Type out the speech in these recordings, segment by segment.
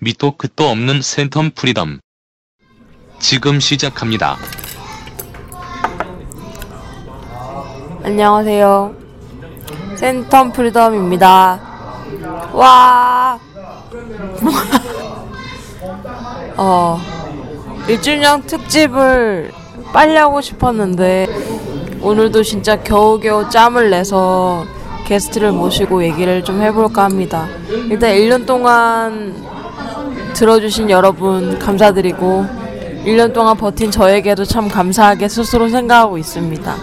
밑도 끝도 없는 센텀 프리덤. 지금 시작합니다. 안녕하세요. 센텀 프리덤입니다. 와. 어, 1주년 특집을 빨리 하고 싶었는데, 오늘도 진짜 겨우겨우 짬을 내서 게스트를 모시고 얘기를 좀 해볼까 합니다. 일단 1년 동안 들어주신 여러분 감사드리고, 1년 동안 버틴 저에게도 참 감사하게 스스로 생각하고 있습니다.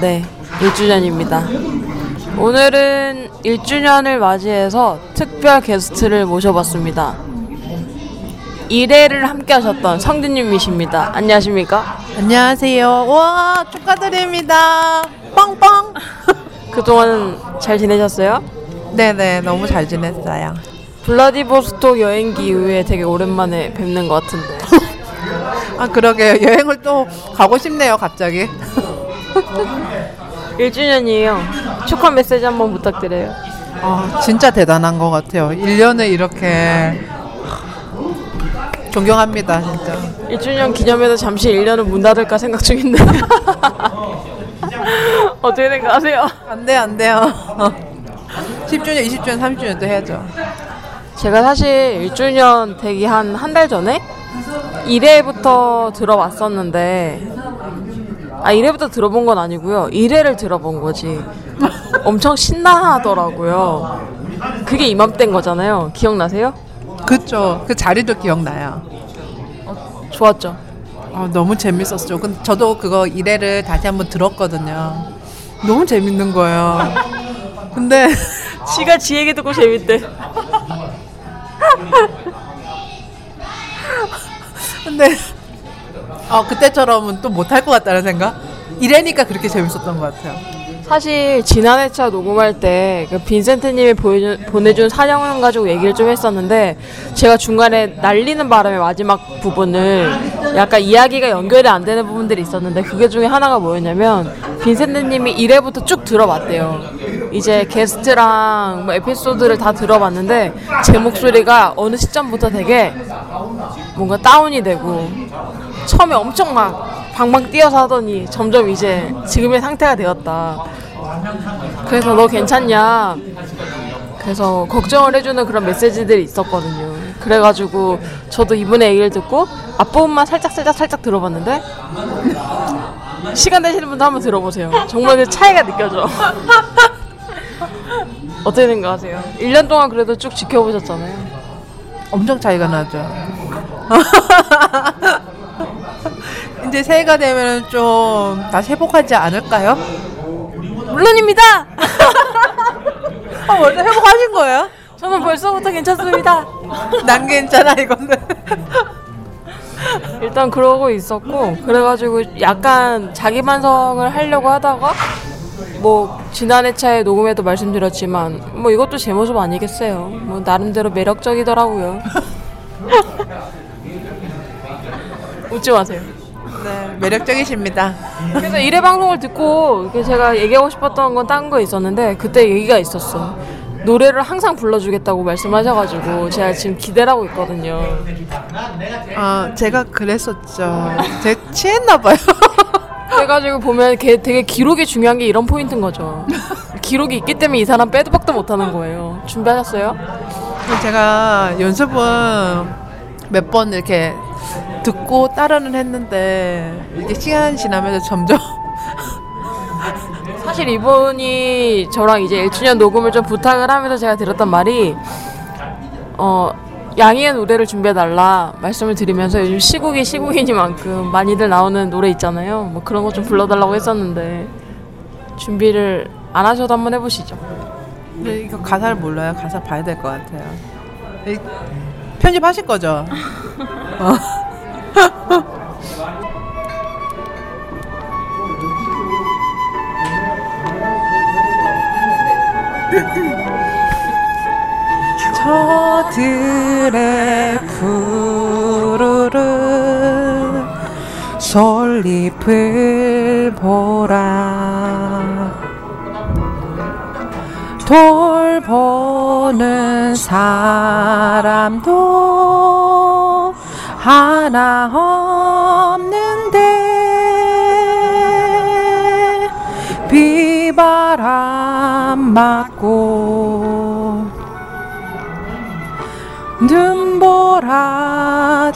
네, 1주년입니다. 오늘은 1주년을 맞이해서 특별 게스트를 모셔봤습니다. 1회를 함께 하셨던 성준님이십니다. 안녕하십니까? 안녕하세요. 와 축하드립니다. 빵빵. 그동안 잘 지내셨어요? 네네 너무 잘 지냈어요. 블라디보스톡 여행기 이후에 되게 오랜만에 뵙는 것 같은데. 아 그러게요. 여행을 또 가고 싶네요 갑자기. 1주년이에요. 축하 메시지 한번 부탁드려요. 아 진짜 대단한 것 같아요. 1년을 이렇게 존경합니다 진짜. 1주년 기념해서 잠시 1년을 문 닫을까 생각 중인데. 어떻게 생각하세요? 안돼 안 돼요. 10주년, 20주년, 30주년 도 해야죠. 제가 사실 1주년 되기 한 한 달 전에 1회부터 들어왔었는데 아 1회부터 들어본 건 아니고요 1회를 들어본 거지 엄청 신나하더라고요 그게 이맘때인 거잖아요 기억나세요? 그쵸. 그 자리도 기억나요. 좋았죠 어, 너무 재밌었죠. 근데 저도 그거 1회를 다시 한번 들었거든요. 너무 재밌는 거예요. 근데 지가 지 얘기 듣고 재밌대 근데 어 그때처럼은 또 못할 것 같다는 생각? 이래니까 그렇게 재밌었던 것 같아요. 사실 지난 회차 녹음할 때 그 빈센트님이 보여준, 보내준 사정을 가지고 얘기를 좀 했었는데 제가 중간에 날리는 바람에 마지막 부분을 약간 이야기가 연결이 안 되는 부분들이 있었는데 그게 중에 하나가 뭐였냐면 빈센트님이 1회부터 쭉 들어봤대요. 이제 게스트랑 뭐 에피소드를 다 들어봤는데 제 목소리가 어느 시점부터 되게 뭔가 다운이 되고 처음에 엄청 막 방방 뛰어서 하더니 점점 이제 지금의 상태가 되었다. 그래서 너 괜찮냐? 그래서 걱정을 해주는 그런 메시지들이 있었거든요. 그래가지고 저도 이분의 얘기를 듣고 앞부분만 살짝 살짝 살짝 들어봤는데 시간 되시는 분도 한번 들어보세요. 정말 그 차이가 느껴져. 어떻게 생각하세요? 1년 동안 그래도 쭉 지켜보셨잖아요. 엄청 차이가 나죠. 이제 새해가 되면 좀 다시 회복하지 않을까요? 물론입니다. 아, 원래 회복하신 거예요? 저는 벌써부터 괜찮습니다. 난 괜찮아 이거는. 일단 그러고 있었고 그래가지고 약간 자기 반성을 하려고 하다가 뭐 지난 회차에 녹음에도 말씀드렸지만 뭐 이것도 제 모습 아니겠어요. 뭐 나름대로 매력적이더라고요. 웃지 마세요. 네, 매력적이십니다. 그래서 1회 방송을 듣고 제가 얘기하고 싶었던 건 딴 거 있었는데 그때 얘기가 있었어. 노래를 항상 불러주겠다고 말씀하셔가지고 제가 지금 기대를 하고 있거든요. 아, 제가 그랬었죠. 제가 취했나 봐요. 그래가지고 보면 걔 되게 기록이 중요한 게 이런 포인트인 거죠. 기록이 있기 때문에 이 사람 빼도 박도 못하는 거예요. 준비하셨어요? 제가 연습은 몇 번 이렇게 듣고 따라는 했는데 이게 시간 지나면서 점점 사실 이분이 저랑 이제 1주년 녹음을 좀 부탁을 하면서 제가 들었던 말이 어 양희의 노래를 준비해달라 말씀을 드리면서 요즘 시국이 시국이니만큼 많이들 나오는 노래 있잖아요. 뭐 그런 거 좀 불러달라고 했었는데 준비를 안 하셔도 한번 해보시죠. 근데 이거 가사를 몰라요. 가사 봐야 될 것 같아요. 이- 편집하실 거죠? 어. 들의 푸르른 솔잎을 보라. 돌보 보는 사람도 하나 없는데 비바람 맞고 눈보라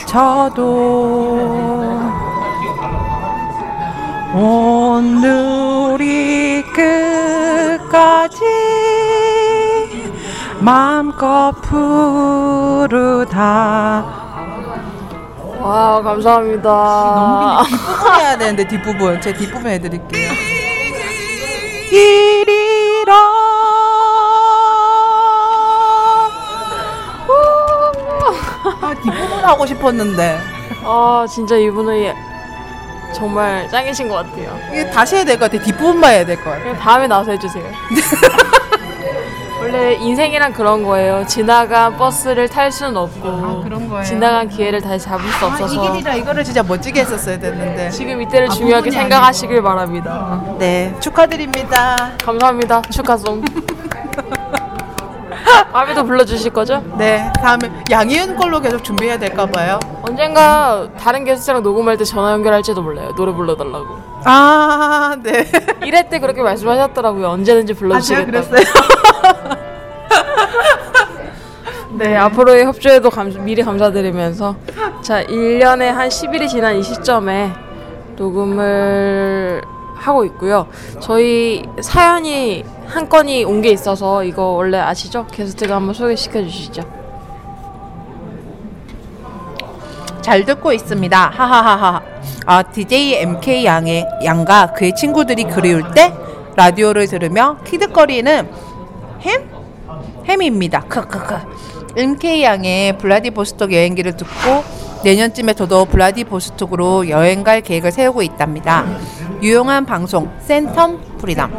쳐도 오늘이 끝까지 마음껏 부르다 와 감사합니다. 뒷부분 해야 되는데 뒷부분 제 뒷부분 해드릴게요 하고 싶었는데 아 진짜 이분은 정말 짱이신 것 같아요. 이게 다시 해야 될 것 같아 뒷부분만 해야 될 것 같아 다음에 나와서 해주세요. 원래 인생이란 그런 거예요. 지나간 버스를 탈 수는 없고 아, 그런 거예요? 지나간 기회를 다시 잡을 수 아, 없어서 이 길이라 이거를 진짜 멋지게 했었어야 됐는데 지금 이때를 아, 중요하게 생각하시길 바랍니다. 네 축하드립니다 감사합니다. 축하송. 다음에도 불러주실 거죠? 네 다음에 양희은 걸로 계속 준비해야 될까 봐요 언젠가 다른 게스트랑 녹음할 때 전화 연결할지도 몰라요. 노래 불러달라고. 아네 1회 때 그렇게 말씀하셨더라고요. 언제든지 불러주시겠다고. 그랬어요 네, 앞으로의 협조에도 감, 미리 감사드리면서 자, 1년에 한 10일이 지난 이 시점에 녹음을 하고 있고요. 저희 사연이 한 건이 온 게 있어서 이거 원래 아시죠? 게스트가 한번 소개시켜 주시죠. 잘 듣고 있습니다. 하하하하. 아, DJ MK 양의 양과 그의 친구들이 그리울 때 라디오를 들으며 키득거리는 햄? 햄입니다. 크크크. MK 양의 블라디보스톡 여행기를 듣고 내년쯤에 저도 블라디보스톡으로 여행 갈 계획을 세우고 있답니다. 유용한 방송 센텀 프리덤.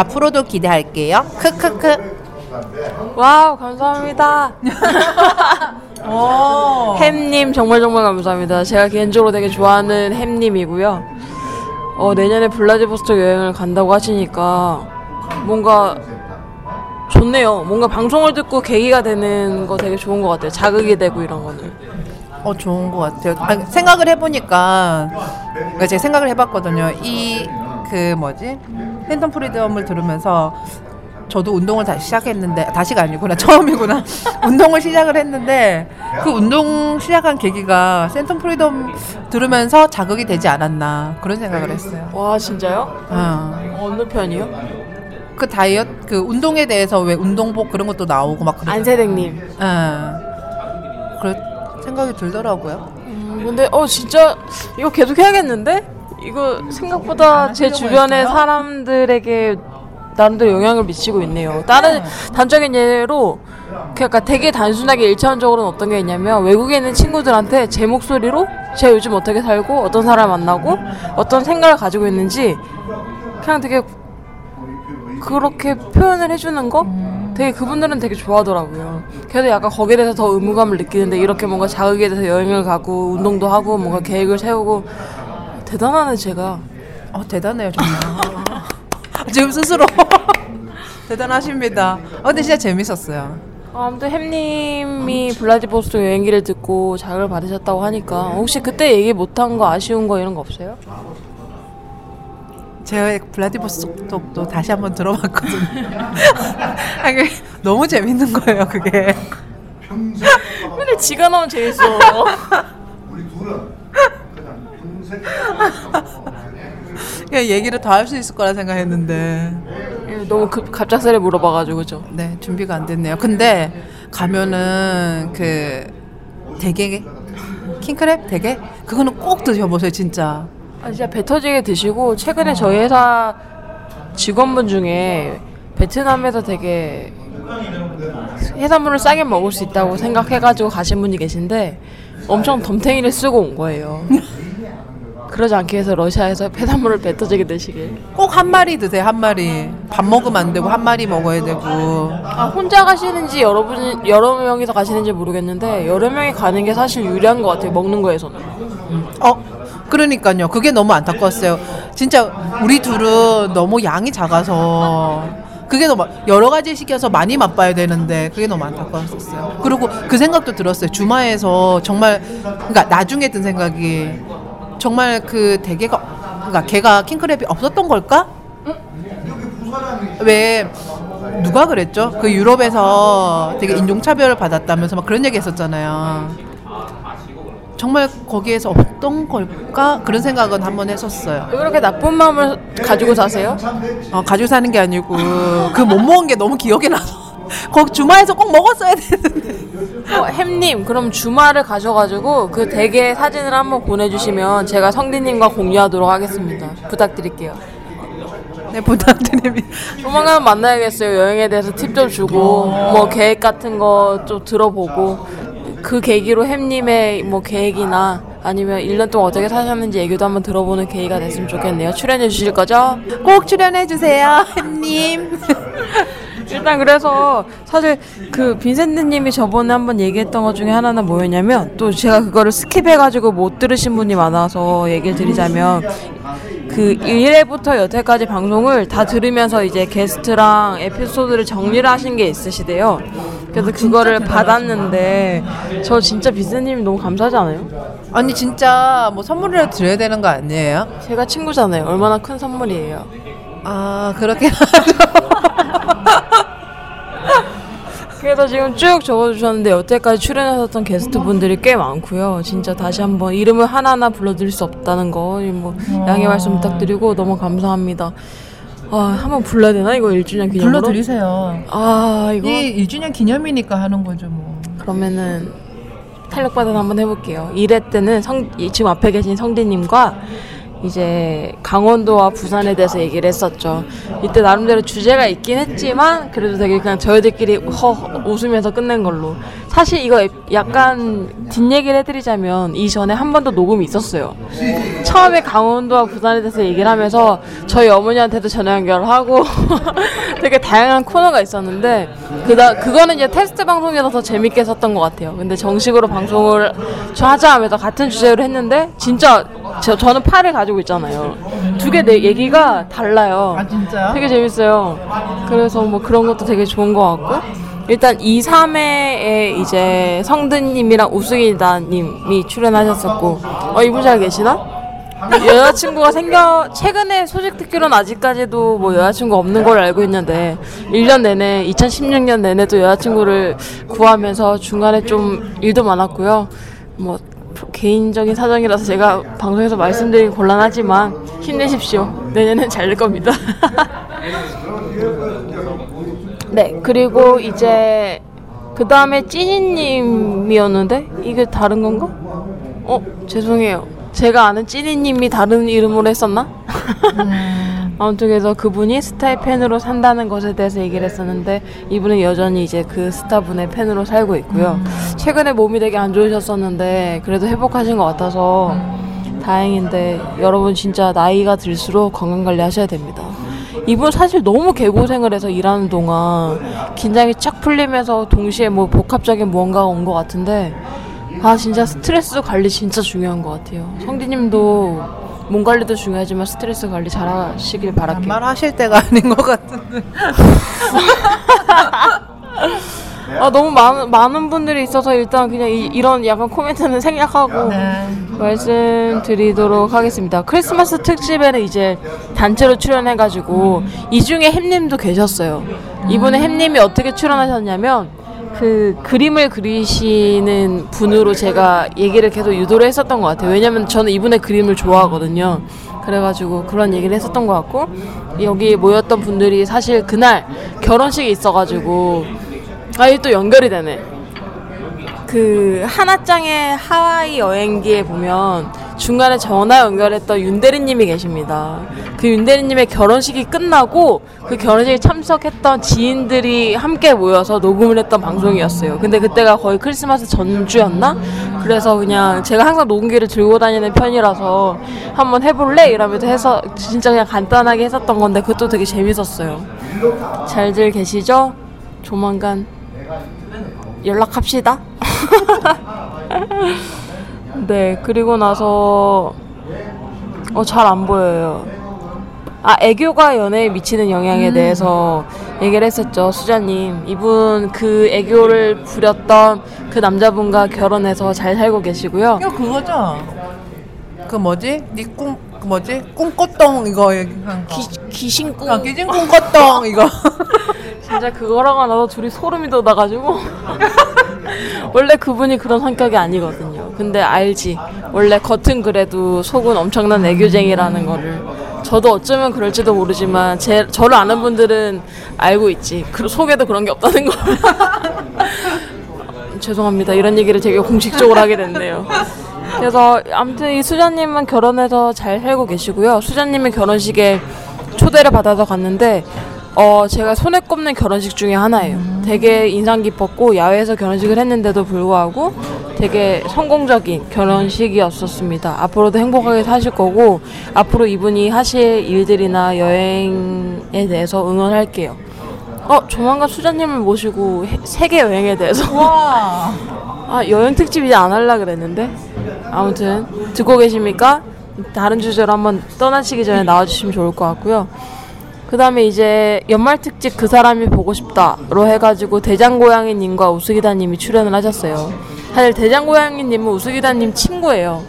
앞으로도 기대할게요. 크크크. 와우, 감사합니다. 오. 햄님 정말 정말 감사합니다. 제가 개인적으로 되게 좋아하는 햄님이고요. 어, 내년에 블라디보스토크 여행을 간다고 하시니까 뭔가 좋네요. 뭔가 방송을 듣고 계기가 되는 거 되게 좋은 것 같아요. 자극이 되고 이런 거는. 어 좋은 것 같아요. 아니, 생각을 해보니까 그러니까 제가 생각을 해봤거든요. 이 그 뭐지 센텀 프리덤을 들으면서 저도 운동을 다시 시작했는데 다시가 아니구나 처음이구나 운동을 시작을 했는데 그 운동 시작한 계기가 센텀 프리덤 들으면서 자극이 되지 않았나 그런 생각을 했어요. 와 진짜요? 어. 어느 편이요? 그 다이어트 그 운동에 대해서 왜 운동복 그런 것도 나오고 막 그런. 안세댕님. 어. 그런 생각이 들더라고요. 음, 근데 어 진짜 이거 계속 해야겠는데? 이거 생각보다 안제 주변의? 사람들에게 나름대로 영향을 미치고 있네요. 다른 단적인 예로 그 약간 되게 단순하게 일차원적으로는 어떤 게 있냐면 외국에 있는 친구들한테 제 목소리로 제가 요즘 어떻게 살고 어떤 사람 만나고 어떤 생각을 가지고 있는지 그냥 되게 그렇게 표현을 해주는 거 되게 그분들은 되게 좋아하더라고요. 그래서 약간 거기에 대해서 더 의무감을 느끼는데 이렇게 뭔가 자극에 대해서 여행을 가고 운동도 하고 뭔가 계획을 세우고 대단하네 제가. 어 대단해요 정말. 지금 스스로 대단하십니다. 어, 근데 진짜 재밌었어요. 어, 아무튼 햄님이 블라디보스토크 여행기를 듣고 자극을 받으셨다고 하니까 혹시 그때 얘기 못한 거 아쉬운 거 이런 거 없어요? 제가 블라디보스톡도 다시 한번 들어봤거든요. 아, 너무 재밌는 거예요, 그게. 근데 지가 나오면 재밌어. 그냥 얘기를 더할수 있을 거라 생각했는데. 너무 급, 갑작스레 물어봐가지고 그죠? 네, 준비가 안 됐네요. 근데 가면은 그 대게 킹크랩 대게 그거는 꼭 드셔보세요, 진짜. 아, 진짜 배 터지게 드시고 최근에 저희 회사 직원분 중에 베트남에서 되게 해산물을 싸게 먹을 수 있다고 생각해가지고 가신 분이 계신데 엄청 덤탱이를 쓰고 온 거예요. 그러지 않기 위해서 러시아에서 해산물을 배 터지게 드시길. 꼭 한 마리 드세요, 한 마리. 밥 먹으면 안 되고 한 마리 먹어야 되고. 아, 혼자 가시는지 여러분 여러 명이서 가시는지 모르겠는데 여러 명이 가는 게 사실 유리한 것 같아요. 먹는 거에서는. 어, 그러니까요. 그게 너무 안타까웠어요. 진짜 우리 둘은 너무 양이 작아서 그게 너무 여러 가지 시켜서 많이 맛봐야 되는데 그게 너무 안타까웠었어요. 그리고 그 생각도 들었어요. 주마에서 정말 그러니까 나중에 든 생각이 정말 그 대게가 그러니까 걔가 킹크랩이 없었던 걸까? 왜 누가 그랬죠? 그 유럽에서 되게 인종차별을 받았다면서 막 그런 얘기 했었잖아요. 정말 거기에서 없던 걸까? 그런 생각은 한번 했었어요. 왜 그렇게 나쁜 마음을 가지고 사세요? 어, 가지고 사는 게 아니고 그 못 먹은 게 너무 기억에 나서 거기 주말에서 꼭 먹었어야 되는데 어, 햄님 그럼 주말을 가셔가지고 그 대게 사진을 한번 보내주시면 제가 성디님과 공유하도록 하겠습니다. 부탁드릴게요. 네 부탁드립니다. 조만간 만나야겠어요. 여행에 대해서 팁 좀 주고 뭐 계획 같은 거 좀 들어보고 그 계기로 햄님의 뭐 계획이나 아니면 1년 동안 어떻게 사셨는지 얘기도 한번 들어보는 계기가 됐으면 좋겠네요. 출연해 주실 거죠? 꼭 출연해 주세요, 햄님. 일단 그래서 사실 그 빈센트님이 저번에 한번 얘기했던 것 중에 하나는 뭐였냐면 또 제가 그거를 스킵해가지고 못 들으신 분이 많아서 얘기를 드리자면 그 1회부터 여태까지 방송을 다 들으면서 이제 게스트랑 에피소드를 정리를 하신 게 있으시대요. 그래서 그거를 받았는데 저 진짜 빈센트님이 너무 감사하지 않아요? 아니 진짜 뭐 선물을 드려야 되는 거 아니에요? 제가 친구잖아요. 얼마나 큰 선물이에요. 아 그렇게 그래서 지금 쭉 적어주셨는데 여태까지 출연하셨던 게스트분들이 꽤 많고요. 진짜 다시 한번 이름을 하나하나 불러드릴 수 없다는 거, 뭐 양해 말씀 부탁드리고 너무 감사합니다. 아, 한번 불러야 되나 이거 1주년 기념으로? 불러드리세요. 아, 이거 이 1주년 기념이니까 하는 거죠 뭐. 그러면은 탄력 받아 한번 해볼게요. 1회 때는 성 이- 지금 앞에 계신 성디님과 이제 강원도와 부산에 대해서 얘기를 했었죠. 이때 나름대로 주제가 있긴 했지만 그래도 되게 그냥 저희들끼리 허 웃으면서 끝낸 걸로. 사실 이거 에- 약간 뒷얘기를 해드리자면 이전에 한 번 더 녹음이 있었어요. 처음에 강원도와 부산에 대해서 얘기를 하면서 저희 어머니한테도 전화 연결하고 되게 다양한 코너가 있었는데 그다 그거는 이제 테스트 방송이라서 더 재밌게 했었던 것 같아요. 근데 정식으로 방송을 저 하자 하면서 같은 주제로 했는데 진짜 저, 저는 팔을 가지고 있잖아요. 두 개 내 얘기가 달라요. 아 진짜요? 되게 재밌어요. 그래서 뭐 그런 것도 되게 좋은 것 같고. 일단 2, 3회에 이제 성드님이랑 우승이다님이 출연하셨었고, 어, 이분 잘 계시나? 여자친구가 생겨, 최근에 소식 듣기로는 아직까지도 뭐 여자친구 없는 걸 알고 있는데, 1년 내내, 2016년 내내도 여자친구를 구하면서 중간에 좀 일도 많았고요. 뭐, 개인적인 사정이라서 제가 방송에서 말씀드리기 곤란하지만, 힘내십시오. 내년엔 잘 될 겁니다. 네, 그리고 이제 그 다음에 찐이님이었는데 이게 다른 건가? 어, 죄송해요. 제가 아는 찐이님이 다른 이름으로 했었나? 아무튼 그래서 그분이 스타의 팬으로 산다는 것에 대해서 얘기를 했었는데 이분은 여전히 이제 그 스타분의 팬으로 살고 있고요. 최근에 몸이 되게 안 좋으셨었는데 그래도 회복하신 것 같아서 다행인데 여러분 진짜 나이가 들수록 건강 관리 하셔야 됩니다. 이분 사실 너무 개고생을 해서 일하는 동안 긴장이 쫙 풀리면서 동시에 뭐 복합적인 무언가가 온 것 같은데 아 진짜 스트레스 관리 진짜 중요한 것 같아요. 성디님도 몸 관리도 중요하지만 스트레스 관리 잘 하시길 바랄게요. 말하실 때가 아닌 것 같은데. 아 너무 많은 많은 분들이 있어서 일단 그냥 이, 런 약간 코멘트는 생략하고 네. 말씀드리도록 하겠습니다. 크리스마스 특집에는 이제 단체로 출연해가지고 이 중에 햄님도 계셨어요. 이번에 햄님이 어떻게 출연하셨냐면 그 그림을 그리시는 분으로 제가 얘기를 계속 유도를 했었던 것 같아요. 왜냐면 저는 이분의 그림을 좋아하거든요. 그래가지고 그런 얘기를 했었던 것 같고 여기 모였던 분들이 사실 그날 결혼식이 있어가지고 아 이게 또 연결이 되네. 그 하나짱의 하와이 여행기에 보면 중간에 전화 연결했던 윤대리님이 계십니다. 그 윤대리님의 결혼식이 끝나고 그 결혼식에 참석했던 지인들이 함께 모여서 녹음을 했던 방송이었어요. 근데 그때가 거의 크리스마스 전주였나? 그래서 그냥 제가 항상 녹음기를 들고 다니는 편이라서 한번 해볼래? 이러면서 해서 진짜 그냥 간단하게 했었던 건데 그것도 되게 재밌었어요. 잘들 계시죠? 조만간 연락합시다. 네, 그리고 나서 어 잘 안 보여요. 아 애교가 연애에 미치는 영향에 대해서 얘기를 했었죠 수자님 이분 그 애교를 부렸던 그 남자분과 결혼해서 잘 살고 계시고요 이거 그거죠. 그 뭐지? 니꿈 그 뭐지? 꿈꽃동 이거 얘기한 거. 기, 귀신꿈 아, 기진 꿈꽃동 이거. 진짜 그거랑은 나도 둘이 소름이 돋아가지고 원래 그분이 그런 성격이 아니거든요. 근데 알지. 원래 겉은 그래도 속은 엄청난 애교쟁이라는 거를. 저도 어쩌면 그럴지도 모르지만 제 저를 아는 분들은 알고 있지. 그 속에도 그런 게 없다는 걸. 죄송합니다. 이런 얘기를 되게 공식적으로 하게 됐네요. 그래서 아무튼 이 수자님은 결혼해서 잘 살고 계시고요. 수자님의 결혼식에 초대를 받아서 갔는데 어 제가 손에 꼽는 결혼식 중에 하나예요. 되게 인상 깊었고 야외에서 결혼식을 했는데도 불구하고 되게 성공적인 결혼식이었었습니다. 앞으로도 행복하게 사실 거고 앞으로 이분이 하실 일들이나 여행에 대해서 응원할게요. 어 조만간 수자님을 모시고 해- 세계 여행에 대해서 와. 아 여행 특집 이제 안 할라 그랬는데 아무튼 듣고 계십니까? 다른 주제로 한번 떠나시기 전에 나와주시면 좋을 것 같고요. 그 다음에 이제 연말 특집 그 사람이 보고 싶다로 해가지고 대장고양이님과 우수기다님이 출연을 하셨어요. 사실 대장고양이님은 우수기다님 친구예요.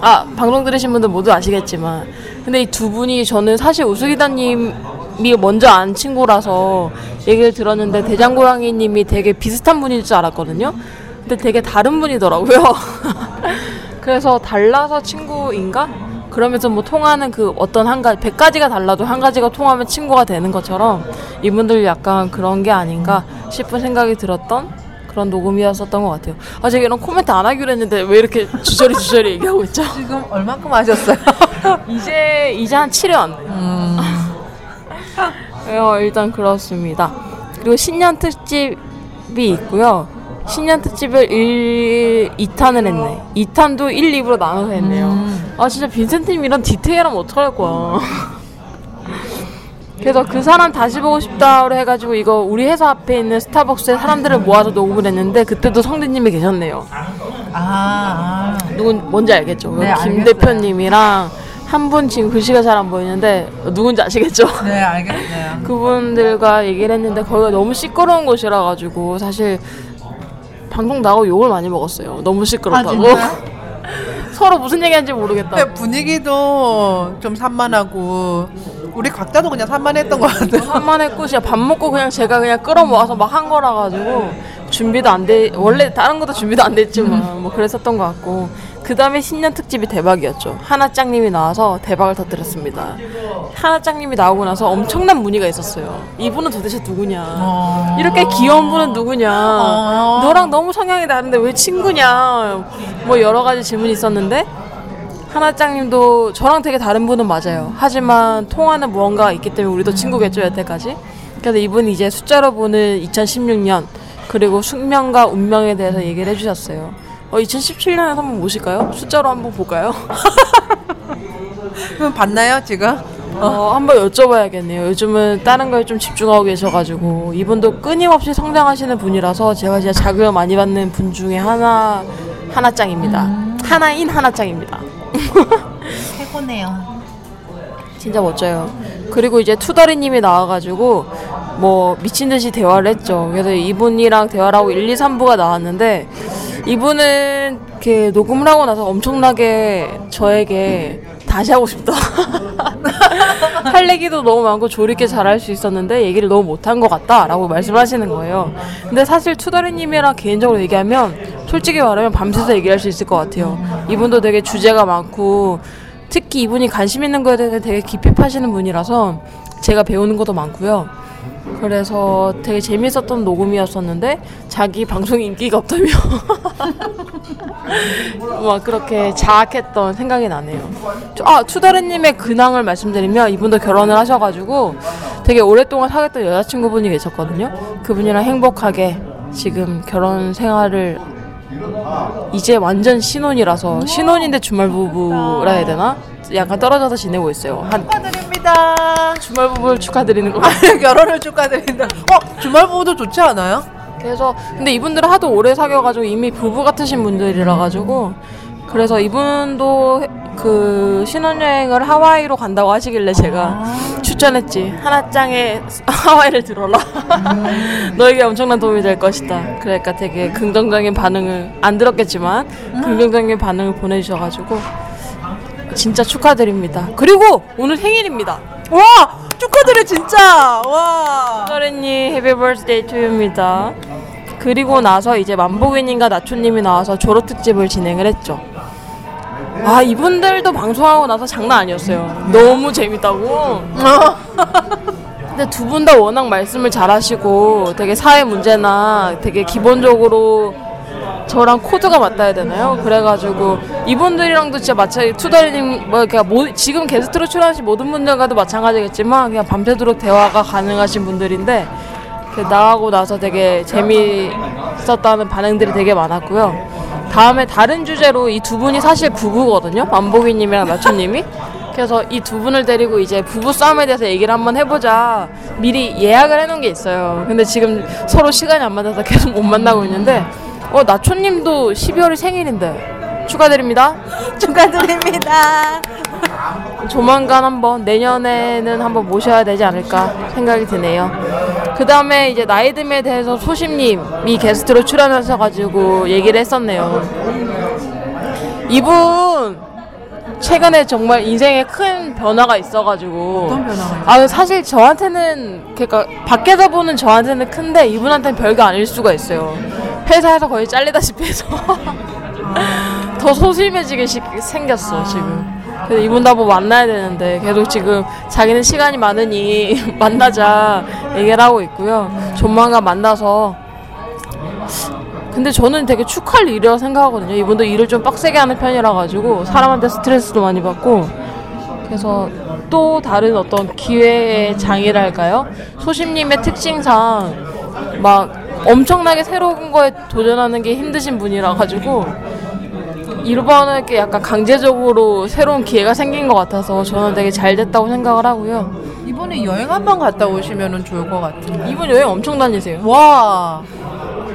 아 방송 들으신 분들 모두 아시겠지만 근데 이 두 분이 저는 사실 우수기다님이 먼저 안 친구라서 얘기를 들었는데 대장고양이님이 되게 비슷한 분일 줄 알았거든요 근데 되게 다른 분이더라고요 그래서 달라서 친구인가? 그러면서 뭐 통하는 그 어떤 한 가지, 백 가지가 달라도 한 가지가 통하면 친구가 되는 것처럼 이분들 약간 그런 게 아닌가 싶은 생각이 들었던 그런 녹음이었었던 것 같아요. 아, 제가 이런 코멘트 안 하기로 했는데 왜 이렇게 주저리 주저리 얘기하고 있죠? 지금 얼마큼 하셨어요? 이제, 이제 한 7년. 어, 일단 그렇습니다. 그리고 신년 특집이 있고요. 신년 특집을 1, 2탄을 했네. 2탄도 1, 2부로 나눠서 했네요. 아 진짜 빈센트님 이런 디테일하면 어떡할 거야. 그래서 그 사람 다시 보고 싶다로 해가지고 이거 우리 회사 앞에 있는 스타벅스에 사람들을 모아서 녹음을 했는데 그때도 성대님이 계셨네요. 아, 아. 누군 뭔지 알겠죠? 네, 김 알겠어요. 대표님이랑 한 분 지금 글씨가 잘 안 보이는데 누군지 아시겠죠? 네, 알겠어요. 그분들과 얘기를 했는데 거기가 너무 시끄러운 곳이라 가지고 사실 방송 나가고 욕을 많이 먹었어요. 너무 시끄럽다고. 아? 서로 무슨 얘기하는지 모르겠다. 분위기도 좀 산만하고 우리 각자도 그냥 산만했던 것 같아요. 한만했고 진짜 밥 먹고 그냥 제가 그냥 끌어모아서 막 한 거라 가지고 준비도 안 돼. 원래 다른 것도 준비도 안 됐지만 뭐 그랬었던 것 같고 그 다음에 신년 특집이 대박이었죠. 하나짱님이 나와서 대박을 터뜨렸습니다. 하나짱님이 나오고 나서 엄청난 문의가 있었어요. 이분은 도대체 누구냐? 어. 이렇게 귀여운 분은 누구냐? 어. 너랑 너무 성향이 다른데 왜 친구냐? 뭐 여러 가지 질문이 있었는데 하나짱님도 저랑 되게 다른 분은 맞아요. 하지만 통하는 무언가가 있기 때문에 우리도 친구겠죠 여태까지. 그래서 이분이 이제 숫자로 보는 2016년 그리고 숙명과 운명에 대해서 얘기를 해주셨어요. 어, 2017년에 한번 모실까요? 숫자로 한번 볼까요? 그럼 봤나요, 지금? 어, 한번 여쭤봐야겠네요. 요즘은 다른 거에 좀 집중하고 계셔가지고 이분도 끊임없이 성장하시는 분이라서 제가 진짜 자극을 많이 받는 분 중에 하나 하나짱입니다. 하나인 하나짱입니다. 최고네요. 진짜 멋져요. 그리고 이제 투더리님이 나와가지고 뭐 미친 듯이 대화를 했죠. 그래서 이분이랑 대화를 하고 1, 2, 3부가 나왔는데 이분은 이렇게 녹음을 하고 나서 엄청나게 저에게 다시 하고 싶다. 할 얘기도 너무 많고 조리게 잘할 수 있었는데 얘기를 너무 못한 것 같다라고 말씀하시는 거예요. 근데 사실 투더리님이랑 개인적으로 얘기하면 솔직히 말하면 밤새서 얘기할 수 있을 것 같아요. 이분도 되게 주제가 많고 특히 이분이 관심 있는 거에 대해서 되게 깊이 파시는 분이라서 제가 배우는 것도 많고요. 그래서 되게 재밌었던 녹음이었었는데 자기 방송 인기가 없다며 막 그렇게 자학했던 생각이 나네요. 저- 아 투다르님의 근황을 말씀드리면 이분도 결혼을 하셔가지고 되게 오랫동안 사귀었던 여자친구분이 계셨거든요. 그분이랑 행복하게 지금 결혼 생활을 이제 완전 신혼이라서 신혼인데 주말 부부라 해야 되나? 약간 떨어져서 지내고 있어요. 한 축하드립니다. 주말 부부를 축하드리는 거. 결혼을 축하드린다. 어, 주말 부부도 좋지 않아요? 그래서 근데 이분들은 하도 오래 사귀어가지고 이미 부부 같으신 분들이라 가지고 그래서 이분도 해- 그 신혼여행을 하와이로 간다고 하시길래 제가 추천했지. 하나짱의 하와이를 들어라. 너에게 엄청난 도움이 될 것이다. 그러니까 되게 긍정적인 반응을 안 들었겠지만 긍정적인 반응을 보내주셔가지고 진짜 축하드립니다. 그리고 오늘 생일입니다. 와 축하드려 진짜 와. 서른님 해피 버스데이 투유입니다. 그리고 나서 이제 만복이님과 나초님이 나와서 졸업 특집을 진행을 했죠. 아 이분들도 방송하고 나서 장난 아니었어요. 너무 재밌다고. 근데 두 분 다 워낙 말씀을 잘하시고 되게 사회 문제나 되게 기본적으로 저랑 코드가 맞닿아야 되나요? 그래가지고 이분들이랑도 진짜 마찬가지 투덜님 뭐 그냥 모, 지금 게스트로 출연하신 모든 분들과도 마찬가지겠지만 그냥 밤새도록 대화가 가능하신 분들인데 그 나가고 나서 되게 재미있었다는 반응들이 되게 많았고요. 다음에 다른 주제로 이 두 분이 사실 부부거든요. 만복이님이랑 나초님이. 그래서 이 두 분을 데리고 이제 부부 싸움에 대해서 얘기를 한번 해보자. 미리 예약을 해놓은 게 있어요. 근데 지금 서로 시간이 안 맞아서 계속 못 만나고 있는데, 어 나초님도 12월이 생일인데 축하드립니다. 축하드립니다. 조만간 한번 내년에는 한번 모셔야 되지 않을까 생각이 드네요. 그 다음에 이제 나이듦에 대해서 소심님이 게스트로 출연하셔가지고 얘기를 했었네요. 이분 최근에 정말 인생에 큰 변화가 있어가지고 어떤 변화가 아 사실 저한테는 그러니까 밖에서 보는 저한테는 큰데 이분한테는 별거 아닐 수가 있어요. 회사에서 거의 잘리다시피 해서 더 소심해지게 시- 생겼어 지금. 그래서 이분 다뭐 만나야 되는데 계속 지금 자기는 시간이 많으니 만나자 얘기를 하고 있고요. 조만간 만나서 근데 저는 되게 축하할 일이라고 생각하거든요. 이분도 일을 좀 빡세게 하는 편이라 가지고 사람한테 스트레스도 많이 받고 그래서 또 다른 어떤 기회의 장이랄까요? 소심님의 특징상 막 엄청나게 새로운 거에 도전하는 게 힘드신 분이라 가지고 이번에 약간 강제적으로 새로운 기회가 생긴 것 같아서 저는 되게 잘 됐다고 생각을 하고요. 이번에 여행 한 번 갔다 오시면 좋을 것 같은데. 이분 여행 엄청 다니세요. 와.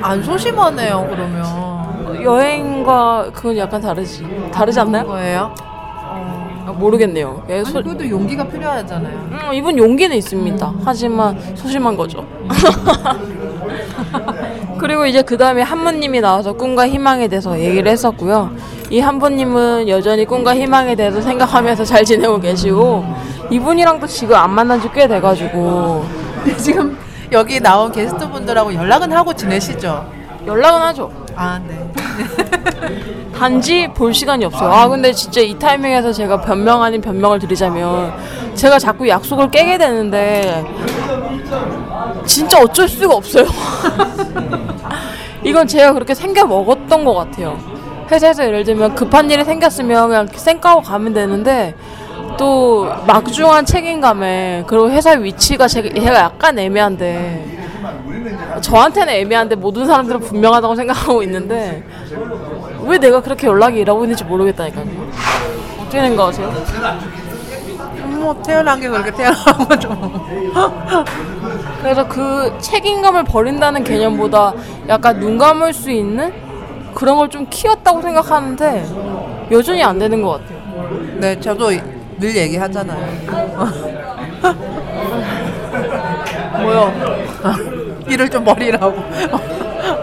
안 소심하네요 그러면. 여행과 그건 약간 다르지. 다르지 않나요? 거예요? 아, 모르겠네요. 예, 소- 아니 그래도 용기가 필요하잖아요. 음, 이분 용기는 있습니다. 하지만 소심한 거죠. 그리고 이제 그 다음에 한무님이 나와서 꿈과 희망에 대해서 얘기를 했었고요. 이 한무님은 여전히 꿈과 희망에 대해서 생각하면서 잘 지내고 계시고 이분이랑도 지금 안 만난 지 꽤 돼가지고 지금 여기 나온 게스트분들하고 연락은 하고 지내시죠? 연락은 하죠. 아 네. 단지 볼 시간이 없어요. 아 근데 진짜 이 타이밍에서 제가 변명 아닌 변명을 드리자면 제가 자꾸 약속을 깨게 되는데 진짜 어쩔 수가 없어요. 이건 제가 그렇게 생겨 먹었던 것 같아요. 회사에서 예를 들면 급한 일이 생겼으면 그냥 쌩까고 가면 되는데 또 막중한 책임감에 그리고 회사 위치가 제- 제가 약간 애매한데 저한테는 애매한데 모든 사람들은 분명하다고 생각하고 있는데 왜 내가 그렇게 연락이 일하고 있는지 모르겠다니까요. 어떻게 생각하세요? 뭐 태어난 게 그렇게 태어난 거죠. 그래서 그 책임감을 버린다는 개념보다 약간 눈 감을 수 있는 그런 걸 좀 키웠다고 생각하는데 여전히 안 되는 것 같아요. 네, 저도 늘 얘기하잖아요. 뭐요? 일을 좀 버리라고.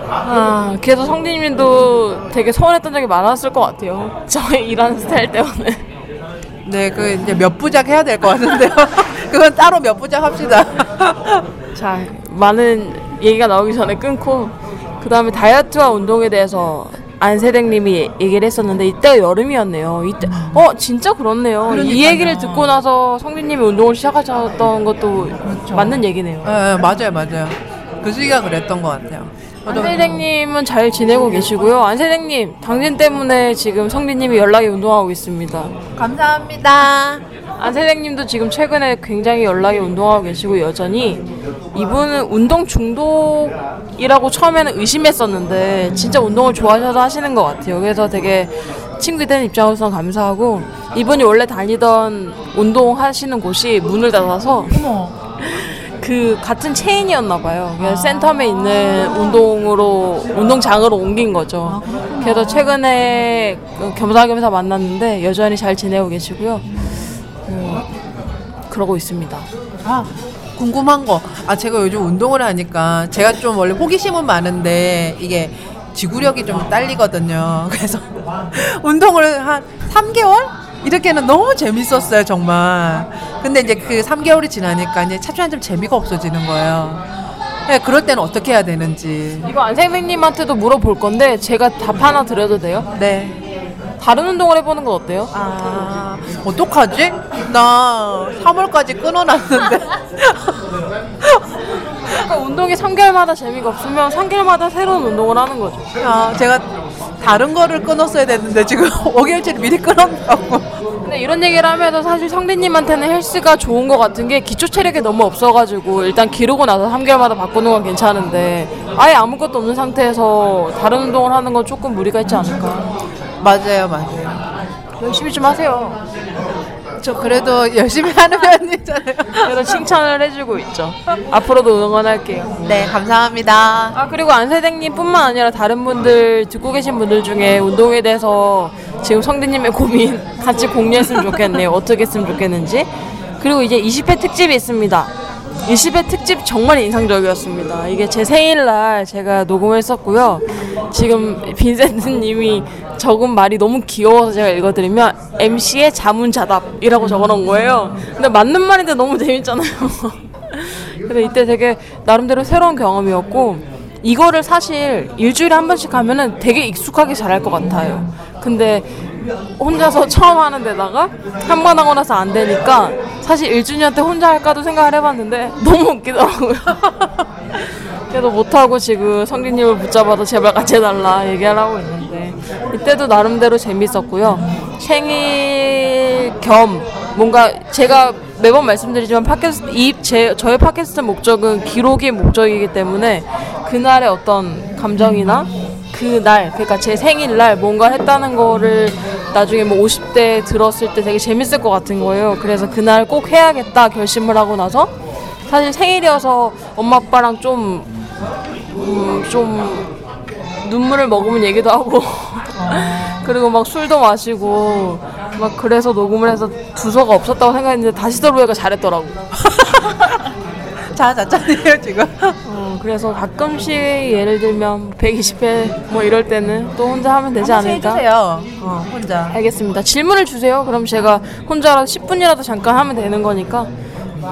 아, 그래서 성진님도 되게 서운했던 적이 많았을 것 같아요. 저의 일하는 스타일 때문에. 네, 그 이제 몇 부작 해야 될 것 같은데요. 그건 따로 몇 부작 합시다. 자, 많은 얘기가 나오기 전에 끊고 그 다음에 다이어트와 운동에 대해서 안세댁님이 얘기를 했었는데 이때가 여름이었네요. 이때 어 진짜 그렇네요. 이 그러니까요. 얘기를 듣고 나서 성진님이 운동을 시작하셨던 것도 맞는 얘기네요. 네, 맞아요, 맞아요. 그 시기가 그랬던 것 같아요. 안세댁님은 잘 지내고 계시고요. 안세댁님 당신 때문에 지금 성진님이 연락이 운동하고 있습니다. 감사합니다. 안세댁님도 지금 최근에 굉장히 연락이 운동하고 계시고 여전히 이분은 운동 중독이라고 처음에는 의심했었는데 진짜 운동을 좋아하셔서 하시는 것 같아요. 그래서 되게 친구 된 입장으로서 감사하고 이분이 원래 다니던 운동하시는 곳이 문을 닫아서 어머, 그 같은 체인이었나 봐요. 그래서 센텀에 있는 운동으로 운동장으로 옮긴 거죠. 그래서 최근에 그 겸사겸사 만났는데 여전히 잘 지내고 계시고요. 어, 그러고 있습니다. 아, 궁금한 거. 아, 제가 요즘 운동을 하니까 제가 좀 원래 호기심은 많은데 이게 지구력이 좀 딸리거든요. 그래서 운동을 한 3개월? 이렇게는 너무 재밌었어요, 정말. 근데 이제 그 3개월이 지나니까 이제 차츰 좀 재미가 없어지는 거예요. 네, 그럴 때는 어떻게 해야 되는지. 이거 안 선생님한테도 물어볼 건데 제가 답 하나 드려도 돼요? 네. 다른 운동을 해보는 건 어때요? 아, 어떡하지? 나 3월까지 끊어놨는데. 그러니까 운동이 3개월마다 재미가 없으면 3개월마다 새로운 운동을 하는 거죠. 아, 제가 다른 거를 끊었어야 됐는데 지금 5개월치를 미리 끊었다고. 근데 이런 얘기를 하면서 사실 성대님한테는 헬스가 좋은 것 같은 게 기초 체력이 너무 없어가지고 일단 기르고 나서 3개월마다 바꾸는 건 괜찮은데 아예 아무것도 없는 상태에서 다른 운동을 하는 건 조금 무리가 있지 않을까. 맞아요, 맞아요. 열심히 좀 하세요. 저 그래도 열심히 하는 편이잖아요. 그래서 칭찬을 해주고 있죠. 앞으로도 응원할게요. 네, 감사합니다. 아 그리고 안세댕님뿐만 아니라 다른 분들 듣고 계신 분들 중에 운동에 대해서 지금 성대님의 고민 같이 공유했으면 좋겠네요. 어떻게 했으면 좋겠는지. 그리고 이제 20회 특집이 있습니다. 20회 특집 정말 인상적이었습니다. 이게 제 생일날 제가 녹음을 했었고요. 지금 빈센트님이 적은 말이 너무 귀여워서 제가 읽어드리면 MC의 자문자답이라고 적어놓은 거예요. 근데 맞는 말인데 너무 재밌잖아요. 근데 이때 되게 나름대로 새로운 경험이었고 이거를 사실 일주일에 한 번씩 하면은 되게 익숙하게 잘할 것 같아요. 근데 혼자서 처음 하는 데다가 한 번 하고 나서 안 되니까 사실 1주년 때 혼자 할까도 생각을 해봤는데 너무 웃기더라고요. 그래도 못하고 지금 성진님을 붙잡아도 제발 같이 해달라 얘기를 하고 있는데 이때도 나름대로 재밌었고요. 생일 겸 뭔가 제가 매번 말씀드리지만 팟캐스트 이제 저의 팟캐스트 목적은 기록이 목적이기 때문에 그날의 어떤 감정이나 그날 그러니까 제 생일날 뭔가 했다는 거를 나중에 뭐 50대 들었을 때 되게 재밌을 것 같은 거예요. 그래서 그날 꼭 해야겠다 결심을 하고 나서 사실 생일이어서 엄마 아빠랑 좀 음, 좀 눈물을 머금은 얘기도 하고 그리고 막 술도 마시고 막 그래서 녹음을 해서 두서가 없었다고 생각했는데 다시 들어보니까 잘했더라고. 자, 자짠해요 지금. 어, 그래서 가끔씩 예를 들면 120회 뭐 이럴 때는 또 혼자 하면 되지 않을까? 해주세요. 어, 혼자. 알겠습니다. 질문을 주세요. 그럼 제가 혼자라도 10분이라도 잠깐 하면 되는 거니까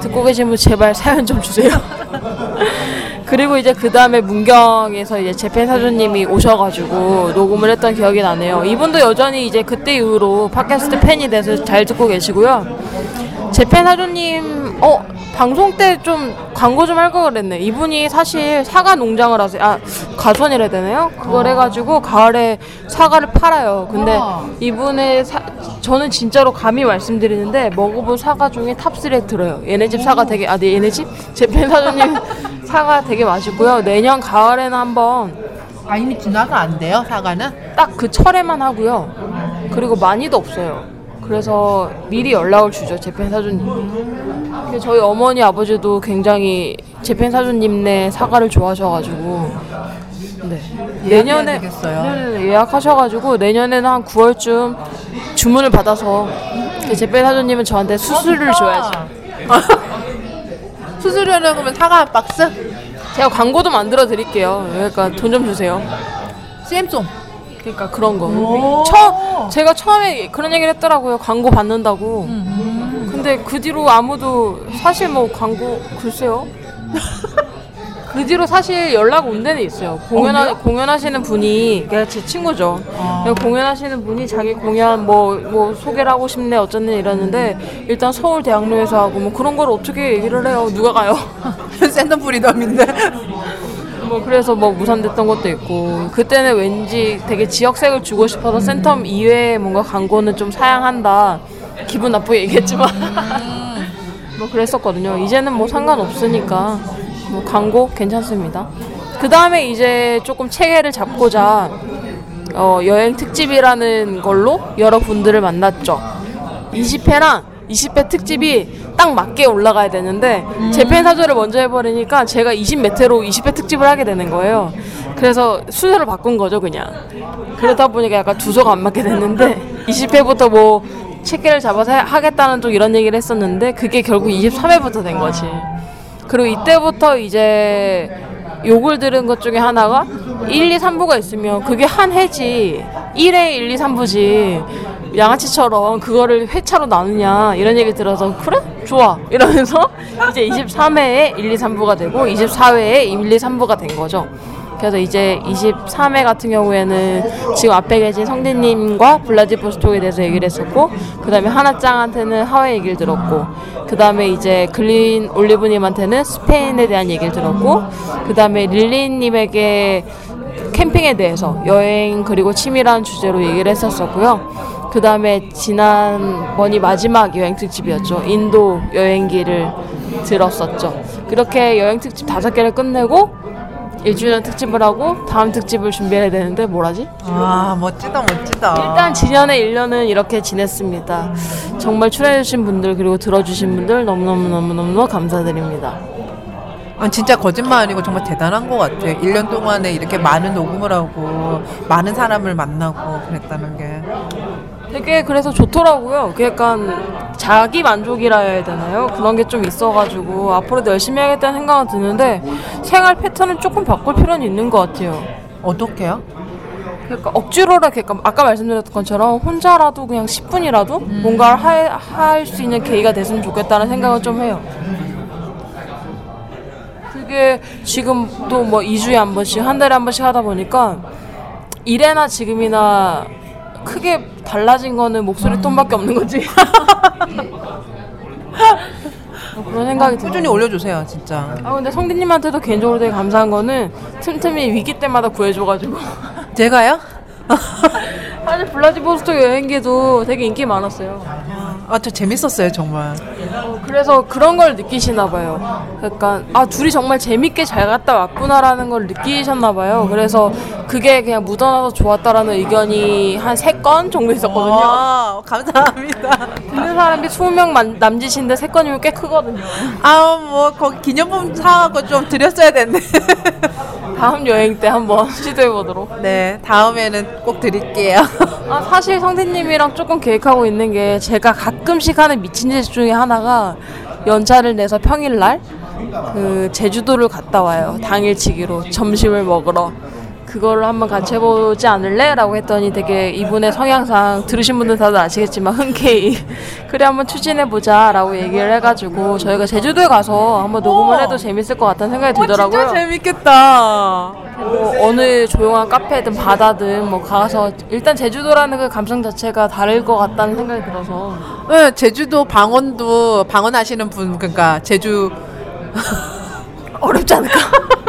듣고 계신 분 제발 사연 좀 주세요. 그리고 이제 그 다음에 문경에서 이제 재팬 사주님이 오셔가지고 녹음을 했던 기억이 나네요. 이분도 여전히 이제 그때 이후로 팟캐스트 팬이 돼서 잘 듣고 계시고요. 재팬 사주님, 어, 방송 때 좀 광고 좀할걸 그랬네. 이분이 사실 사과 농장을 하세요. 아, 가선이라 해야 되나요? 그걸 해가지고 가을에 사과를 팔아요. 근데 우와. 이분의 사, 저는 진짜로 감히 말씀드리는데 먹어본 사과 중에 top 3에 들어요. 얘네 집 사과 되게, 아, 네, 얘네 집? 재팬 사주님 사과 되게 맛있고요. 내년 가을에는 한번 아, 이미 지나가 안 돼요, 사과는? 딱 그 철에만 하고요. 그리고 많이도 없어요. 그래서 미리 연락을 주죠, 재팬 사주님. 저희 어머니 아버지도 굉장히 재팬 사주님네 사과를 좋아하셔가지고 네. 내년에 되겠어요. 네네네, 예약하셔가지고 내년에는 한 9월쯤 주문을 받아서 그 재팬 사주님은 저한테 수수료를 줘야죠. 수수료는 그러면 사과 한 박스? 제가 광고도 만들어 드릴게요. 그러니까 돈 좀 주세요. CM송. 그러니까 그런 거. 오. 처 제가 처음에 그런 얘기를 했더라고요. 광고 받는다고. 근데 그 뒤로 아무도 사실 뭐 광고 글쎄요. 그 뒤로 사실 연락 온 데는 있어요. 공연하, 공연하시는 분이, 제 친구죠. 아. 공연하시는 분이 자기 공연 뭐, 뭐 소개를 하고 싶네 어쩌네 이러는데 일단 서울 대학로에서 하고 뭐 그런 걸 어떻게 얘기를 해요. 누가 가요? 샌덤 프리덤인데. 뭐 그래서 뭐 무산됐던 것도 있고 그때는 왠지 되게 지역색을 주고 싶어서 센텀 이외에 뭔가 광고는 좀 사양한다. 기분 나쁘게 얘기했지만. 뭐 그랬었거든요. 이제는 뭐 상관없으니까 뭐 광고 괜찮습니다. 그 다음에 이제 조금 체계를 잡고자 어, 여행 특집이라는 걸로 여러 분들을 만났죠. 20회랑 20회 특집이 딱 맞게 올라가야 되는데 제팬 사조를 먼저 해버리니까 제가 20메테로 20회 특집을 하게 되는 거예요. 그래서 순서를 바꾼 거죠 그냥. 그러다 보니까 약간 두서가 안 맞게 됐는데 20회부터 뭐 체계를 잡아서 해- 하겠다는 또 이런 얘기를 했었는데 그게 결국 23회부터 된 거지. 그리고 이때부터 이제 욕을 들은 것 중에 하나가 1, 2, 3부가 있으면 그게 한 해지 1회 1, 2, 3부지 양아치처럼 그거를 회차로 나누냐 이런 얘기 들어서 그래? 좋아 이러면서 이제 23회에 1, 2, 3부가 되고 24회에 1, 2, 3부가 된 거죠 그래서 이제 23회 같은 경우에는 지금 앞에 계신 성대님과 블라디보스톡에 대해서 얘기를 했었고 그 다음에 하나짱한테는 하와이 얘기를 들었고 그 다음에 이제 글린 올리브님한테는 스페인에 대한 얘기를 들었고 그 다음에 릴리님에게 캠핑에 대해서 여행 그리고 치밀한 주제로 얘기를 했었었고요. 그 다음에 지난번이 마지막 여행 특집이었죠. 인도 여행기를 들었었죠. 그렇게 여행 특집 다섯 개를 끝내고 1주년 특집을 하고 다음 특집을 준비해야 되는데 뭘 하지? 아 멋지다 멋지다. 일단 지난해 1년은 이렇게 지냈습니다. 정말 출연해주신 분들 그리고 들어주신 분들 너무너무너무너무 감사드립니다. 아, 진짜 거짓말 아니고 정말 대단한 것 같아. 1년 동안에 이렇게 많은 녹음을 하고 많은 사람을 만나고 그랬다는 게. 되게 그래서 좋더라고요. 그 약간 자기 만족이라 해야 되나요? 그런 게 좀 있어가지고 앞으로도 열심히 해야겠다는 생각은 드는데 생활 패턴을 조금 바꿀 필요는 있는 것 같아요. 어떻게요? 그러니까 억지로라 그러니까 아까 말씀드렸던 것처럼 혼자라도 그냥 10분이라도 뭔가를 할 수 있는 계기가 됐으면 좋겠다는 생각을 좀 해요. 그게 지금도 뭐 2주에 한 번씩 한 달에 한 번씩 하다 보니까 이래나 지금이나 크게 달라진 거는 목소리 톤밖에 없는 거지. 뭐 그런 생각이 꾸준히 들어요. 올려주세요, 진짜. 아 근데 성디님한테도 개인적으로 되게 감사한 거는 틈틈이 위기 때마다 구해줘가지고 제가요? 사실 블라디보스토크 여행기도 되게 인기 많았어요. 아, 저 재밌었어요, 정말. 어, 그래서 그런 걸 느끼시나 봐요. 그러니까 아 둘이 정말 재밌게 잘 갔다 왔구나라는 걸 느끼셨나 봐요. 그래서 그게 그냥 묻어나서 좋았다라는 의견이 한 세 건 정도 있었거든요. 와, 감사합니다. 듣는 사람이 20명 만- 남짓인데 세 건이면 꽤 크거든요. 아, 뭐, 거기 기념품 사갖고 좀 드렸어야 됐네. 다음 여행 때 한번 시도해 보도록. 네, 다음에는 꼭 드릴게요. 아 사실 성태님이랑 조금 계획하고 있는 게 제가 가끔씩 하는 미친 짓 중에 하나가 연차를 내서 평일날 그 제주도를 갔다 와요. 당일치기로 점심을 먹으러 그거를 한번 같이 해보지 않을래? 라고 했더니 되게 이분의 성향상 들으신 분들 다들 아시겠지만 흔쾌히 그래 한번 추진해보자 라고 얘기를 해가지고 저희가 제주도에 가서 한번 녹음을 해도 재밌을 것 같다는 생각이 들더라고요 진짜 재밌겠다. 뭐 어느 조용한 카페든 바다든 뭐 가서 일단 제주도라는 그 감성 자체가 다를 것 같다는 생각이 들어서 네, 제주도 방언도 방언하시는 분, 그러니까 제주 어렵지 않을까?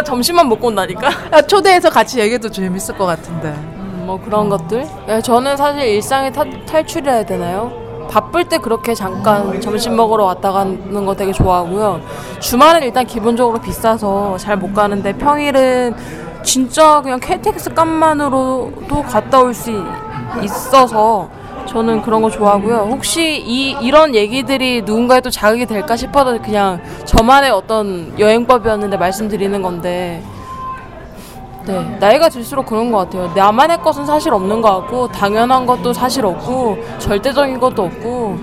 나 점심만 먹고 온다니까. 아, 초대해서 같이 얘기해도 재밌을 것 같은데. 음, 뭐 그런 것들. 예, 저는 사실 일상의 타, 탈출이라 해야 되나요? 바쁠 때 그렇게 잠깐 점심 먹으러 왔다 가는 거 되게 좋아하고요. 주말은 일단 기본적으로 비싸서 잘 못 가는데 평일은 진짜 그냥 KTX 값만으로도 갔다 올 수 있어서 저는 그런 거 좋아하고요. 혹시 이 이런 얘기들이 누군가에 또 자극이 될까 싶어서 그냥 저만의 어떤 여행법이었는데 말씀드리는 건데 네, 나이가 들수록 그런 것 같아요. 나만의 것은 사실 없는 것 같고 당연한 것도 사실 없고 절대적인 것도 없고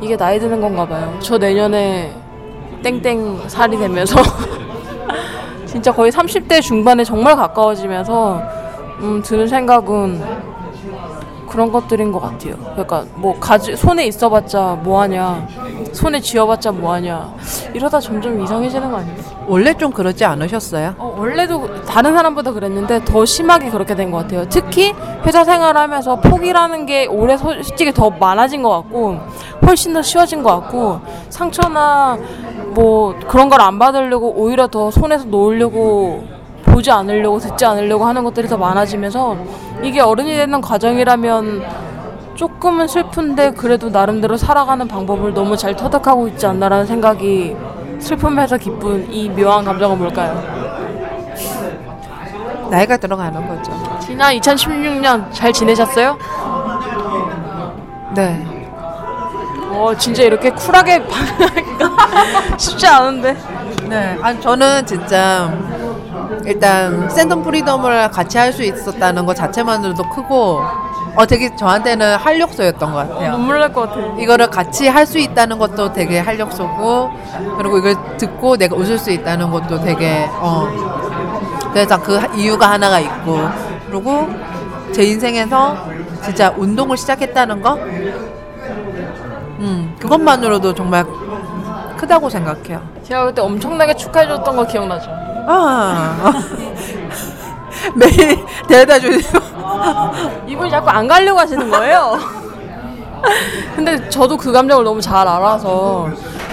이게 나이 드는 건가 봐요. 저 내년에 땡땡 살이 되면서 진짜 거의 30대 중반에 정말 가까워지면서 음, 드는 생각은 그런 것들인 것 같아요. 그러니까 뭐 가지 손에 있어봤자 뭐하냐, 손에 쥐어봤자 뭐하냐 이러다 점점 이상해지는 거 아니에요? 원래 좀 그러지 않으셨어요? 어, 원래도 다른 사람보다 그랬는데 더 심하게 그렇게 된 것 같아요. 특히 회사 생활하면서 포기라는 게 올해 소- 솔직히 더 많아진 것 같고 훨씬 더 쉬워진 것 같고 상처나 뭐 그런 걸 안 받으려고 오히려 더 손에서 놓으려고 보지 않으려고 듣지 않으려고 하는 것들이 더 많아지면서 이게 어른이 되는 과정이라면 조금은 슬픈데 그래도 나름대로 살아가는 방법을 너무 잘 터득하고 있지 않나라는 생각이 슬픔에서 기쁜 이 묘한 감정은 뭘까요? 나이가 들어가는 거죠. 지난 2016년 잘 지내셨어요? 네. 어 진짜 이렇게 쿨하게 반응하기가 쉽지 않은데. 네. 아니 저는 진짜 일단 샌덤 프리덤을 같이 할 수 있었다는 것 자체만으로도 크고 어 되게 저한테는 활력소였던 것 같아요. 눈물 날 것 같아. 이거를 같이 할 수 있다는 것도 되게 활력소고 그리고 이걸 듣고 내가 웃을 수 있다는 것도 되게 어 그래서 그 하- 이유가 하나가 있고 그리고 제 인생에서 진짜 운동을 시작했다는 거 음, 그것만으로도 정말 크다고 생각해요. 제가 그때 엄청나게 축하해줬던 거 기억나죠? 아 매일 데려다 주시고 이분이 자꾸 안 가려고 하시는 거예요. 근데 저도 그 감정을 너무 잘 알아서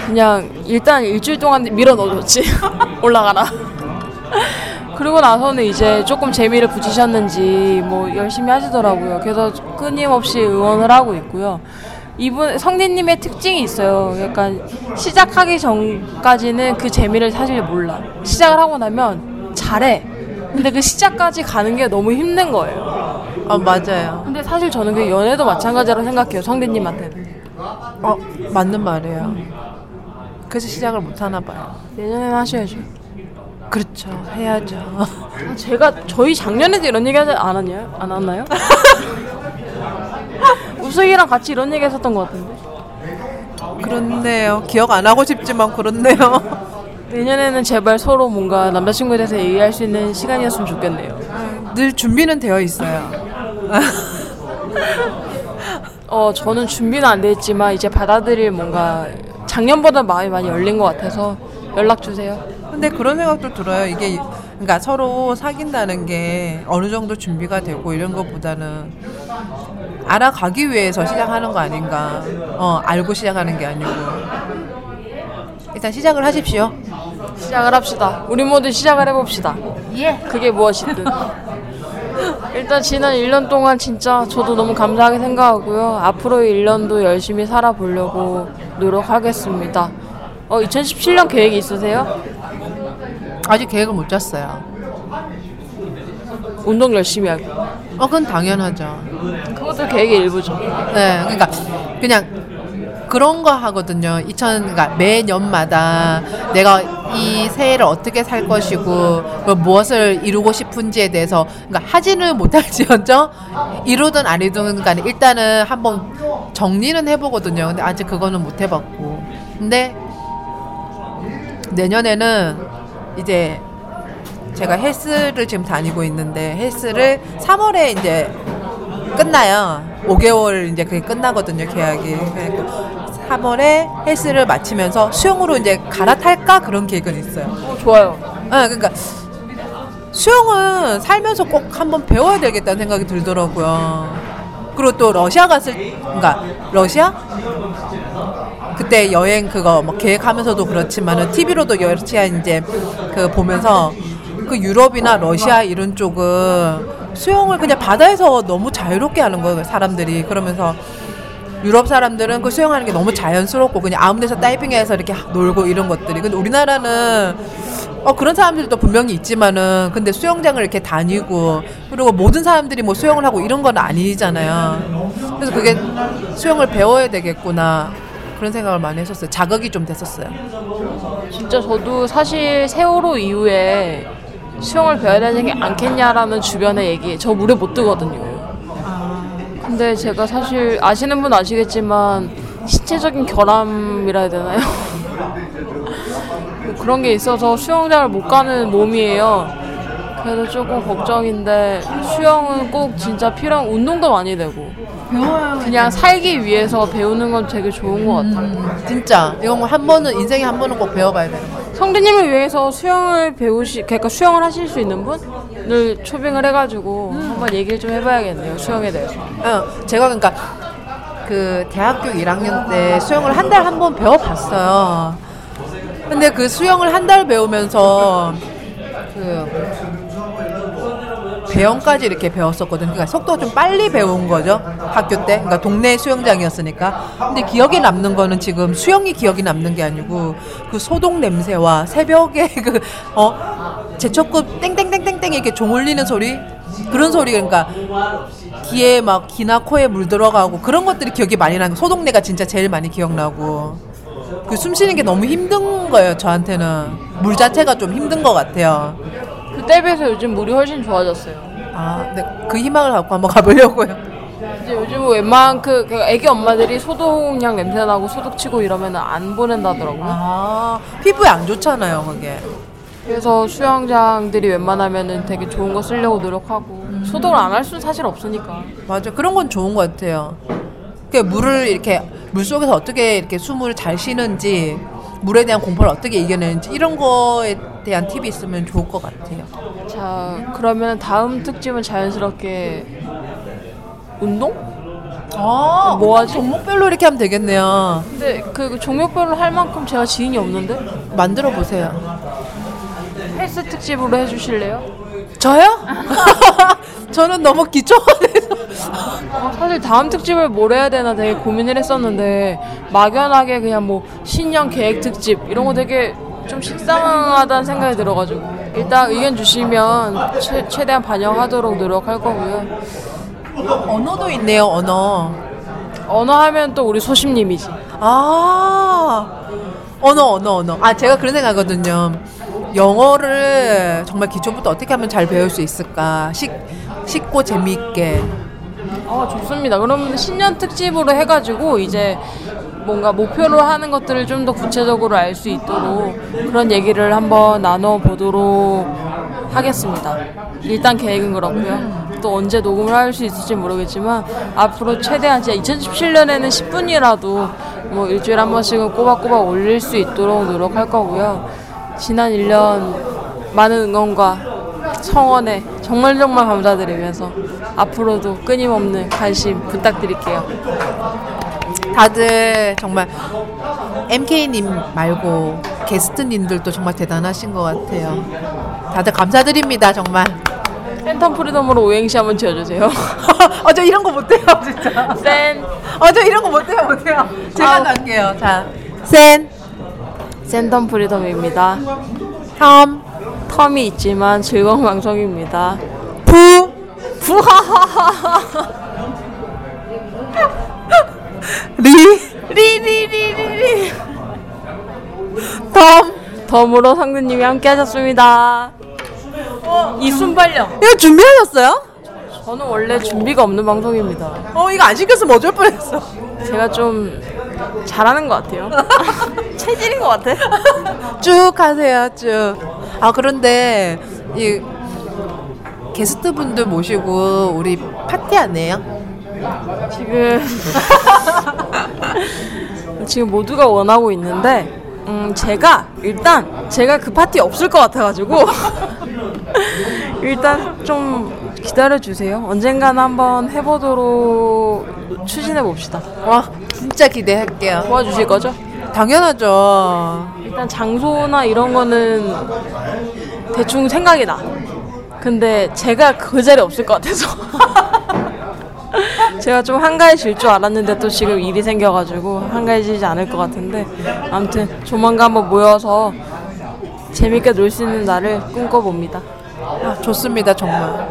그냥 일단 일주일 동안 밀어 넣어줬지. 올라가라. 그러고 나서는 이제 조금 재미를 붙이셨는지 뭐 열심히 하시더라고요. 그래서 끊임없이 응원을 하고 있고요. 이분 성진님의 특징이 있어요. 약간 시작하기 전까지는 그 재미를 사실 몰라. 시작을 하고 나면 잘해. 근데 그 시작까지 가는 게 너무 힘든 거예요. 어 맞아요. 근데 사실 저는 그 연애도 마찬가지라고 생각해요. 성대님한테는. 어 맞는 말이에요. 그래서 시작을 못 하나 봐요. 내년에는 하셔야죠. 그렇죠. 해야죠. 아, 제가 저희 작년에도 이런 얘기 하지 않았나요? 안 왔나요? 우석이랑 같이 이런 얘기 했었던 것 같은데. 그렇네요. 기억 안 하고 싶지만 그렇네요. 내년에는 제발 서로 뭔가 남자친구에 대해서 얘기할 수 있는 시간이었으면 좋겠네요. 늘 준비는 되어 있어요. 어, 저는 준비는 안 돼 있지만 이제 받아들일 뭔가 작년보다 마음이 많이 열린 것 같아서 연락 주세요. 근데 그런 생각도 들어요. 이게 그러니까 서로 사귄다는 게 어느 정도 준비가 되고 이런 것보다는 알아가기 위해서 시작하는 거 아닌가. 어, 알고 시작하는 게 아니고. 일단 시작을 하십시오. 시작을 합시다. 우리 모두 시작을 해봅시다. 예. 그게 무엇이든. 일단 지난 1년 동안 진짜 저도 너무 감사하게 생각하고요. 앞으로의 1년도 열심히 살아보려고 노력하겠습니다. 어, 2017년 계획이 있으세요? 아직 계획을 못 짰어요. 운동 열심히 하기. 어, 그건 당연하죠. 그것도 계획의 일부죠. 네, 그러니까 그냥 그런 거 하거든요. 2000 그러니까 매년마다 내가 이 새해를 어떻게 살 것이고 그 무엇을 이루고 싶은지에 대해서 그러니까 하지는 못할지언정 이루든 안 이루든 간에 일단은 한번 정리는 해보거든요. 근데 아직 그거는 못 해봤고. 근데 내년에는 이제 제가 헬스를 지금 다니고 있는데 헬스를 3월에 이제 끝나요. 5개월 이제 그게 끝나거든요, 계약이. 그러니까 3월에 헬스를 마치면서 수영으로 이제 갈아탈까 그런 계획은 있어요. 어, 좋아요. 아, 그러니까 수영은 살면서 꼭 한번 배워야 되겠다는 생각이 들더라고요. 그리고 또 러시아 갔을 그러니까 러시아 그때 여행 그거 뭐 계획하면서도 그렇지만은 TV로도 러시아 이제 그 보면서 그 유럽이나 러시아 이런 쪽은 수영을 그냥 바다에서 너무 자유롭게 하는 거예요 사람들이 그러면서 유럽 사람들은 그 수영하는 게 너무 자연스럽고 그냥 아무 데서 다이빙해서 이렇게 놀고 이런 것들이 근데 우리나라는 어 그런 사람들도 분명히 있지만은 근데 수영장을 이렇게 다니고 그리고 모든 사람들이 뭐 수영을 하고 이런 건 아니잖아요. 그래서 그게 수영을 배워야 되겠구나 그런 생각을 많이 했었어요. 자극이 좀 됐었어요. 진짜 저도 사실 세월호 이후에 수영을 배워야 되지 않겠냐라는 주변의 얘기 저 물에 못 뜨거든요. 근데 제가 사실 아시는 분 아시겠지만 신체적인 결함이라 해야 되나요? 뭐 그런 게 있어서 수영장을 못 가는 몸이에요. 그래서 조금 걱정인데 수영은 꼭 진짜 필요한 운동도 많이 되고 그냥 살기 위해서 배우는 건 되게 좋은 것 같아요. 음, 진짜 이건 뭐한 번은 인생에 한 번은 꼭 배워봐야 되는 거예요. 성대님을 위해서 수영을 배우시, 그러니까 수영을 하실 수 있는 분을 초빙을 해가지고 한번 얘기를 좀 해봐야겠네요. 수영에 대해서. 어, 제가 그러니까 그 대학교 1학년 때 수영을 한 달 한 번 배워봤어요. 근데 그 수영을 한 달 배우면서 그 배영까지 이렇게 배웠었거든요. 그러니까 속도가 좀 빨리 배운 거죠. 학교 때. 그러니까 동네 수영장이었으니까. 근데 기억에 남는 거는 지금 수영이 기억이 남는 게 아니고 그 소독 냄새와 새벽에 그, 어, 제초급 땡땡땡땡땡 이렇게 종 울리는 소리 그런 소리 그러니까 귀에 막 귀나 코에 물 들어가고 그런 것들이 기억이 많이 나는 소독내가 진짜 제일 많이 기억나고 그 숨 쉬는 게 너무 힘든 거예요 저한테는 물 자체가 좀 힘든 것 같아요 그때 비해서 요즘 물이 훨씬 좋아졌어요. 아, 네, 그 희망을 갖고 한번 가보려고요. 이제 요즘 웬만한 그, 그 애기 엄마들이 소독약 냄새 나고 소독 치고 이러면 안 보낸다더라고요. 아, 피부에 안 좋잖아요, 그게. 그래서 수영장들이 웬만하면은 되게 좋은 거 쓰려고 노력하고 소독을 안 할 수는 사실 없으니까. 맞아, 그런 건 좋은 것 같아요. 그 물을 이렇게 물 속에서 어떻게 이렇게 숨을 잘 쉬는지, 물에 대한 공포를 어떻게 이겨내는지 이런 거에 대한 팁이 있으면 좋을 것 같아요. 자, 그러면 다음 특집은 자연스럽게 운동? 아, 뭐 하지? 종목별로 이렇게 하면 되겠네요. 근데 그 종목별로 할 만큼 제가 지인이 없는데 만들어 보세요. 헬스 특집으로 해주실래요? 저요? 저는 너무 기초화돼서. 어, 사실 다음 특집을 뭘 해야 되나 되게 고민을 했었는데 막연하게 그냥 뭐 신년 계획 특집 이런 거 되게 좀 식상하다는 생각이 들어가지고 일단 의견 주시면 최, 최대한 반영하도록 노력할 거고요. 언어도 있네요, 언어. 언어 하면 또 우리 소심님이지. 아, 언어, 언어, 언어. 아, 제가 그런 생각하거든요. 영어를 정말 기초부터 어떻게 하면 잘 배울 수 있을까? 쉽, 쉽고 재미있게. 어 좋습니다. 그러면 신년 특집으로 해가지고 이제 뭔가 목표로 하는 것들을 좀 더 구체적으로 알 수 있도록 그런 얘기를 한번 나눠 보도록 하겠습니다. 일단 계획은 그렇고요. 또 언제 녹음을 할 수 있을지 모르겠지만 앞으로 최대한 진짜 2017년에는 10분이라도 뭐 일주일에 한 번씩은 꼬박꼬박 올릴 수 있도록 노력할 거고요. 지난 1년 많은 응원과 성원에 정말 정말 감사드리면서 앞으로도 끊임없는 관심 부탁드릴게요. 다들 정말 MK님 말고 게스트님들도 정말 대단하신 것 같아요. 다들 감사드립니다, 정말. 팬텀 프리덤으로 오행시 한번 지어주세요. 어, 저 이런 거 못해요, 진짜. 센 어, 저 이런 거 못해요, 못해요. 제가 아우. 할게요. 자, 센, 센텀 프리덤입니다. 텀, 텀이 있지만 즐거운 방송입니다. 프, 프하하하하 리, 리리리리리 텀. 덤으로 상대님이 함께 하셨습니다. 이 순발력 이거 준비하셨어요? 저는 원래 준비가 없는 방송입니다. 어, 이거 안 시켰으면 어쩔 뻔했어. 제가 좀 잘하는 것 같아요. 체질인 것 같아. 쭉 하세요, 쭉. 아, 그런데, 이, 게스트 분들 모시고 우리 파티 안 해요? 지금 지금 모두가 원하고 있는데 음 제가 일단 제가 그 파티 없을 것 같아가지고 일단 좀 기다려 주세요. 언젠가는 한번 해보도록 추진해 봅시다. 와, 진짜 기대할게요. 도와주실 거죠? 당연하죠. 일단 장소나 이런 거는 대충 생각이 나. 근데 제가 그 자리에 없을 것 같아서. 제가 좀 한가해질 줄 알았는데 또 지금 일이 생겨가지고 한가해지지 않을 것 같은데 아무튼 조만간 한번 모여서 재밌게 놀 수 있는 날을 꿈꿔봅니다. 아, 좋습니다, 정말.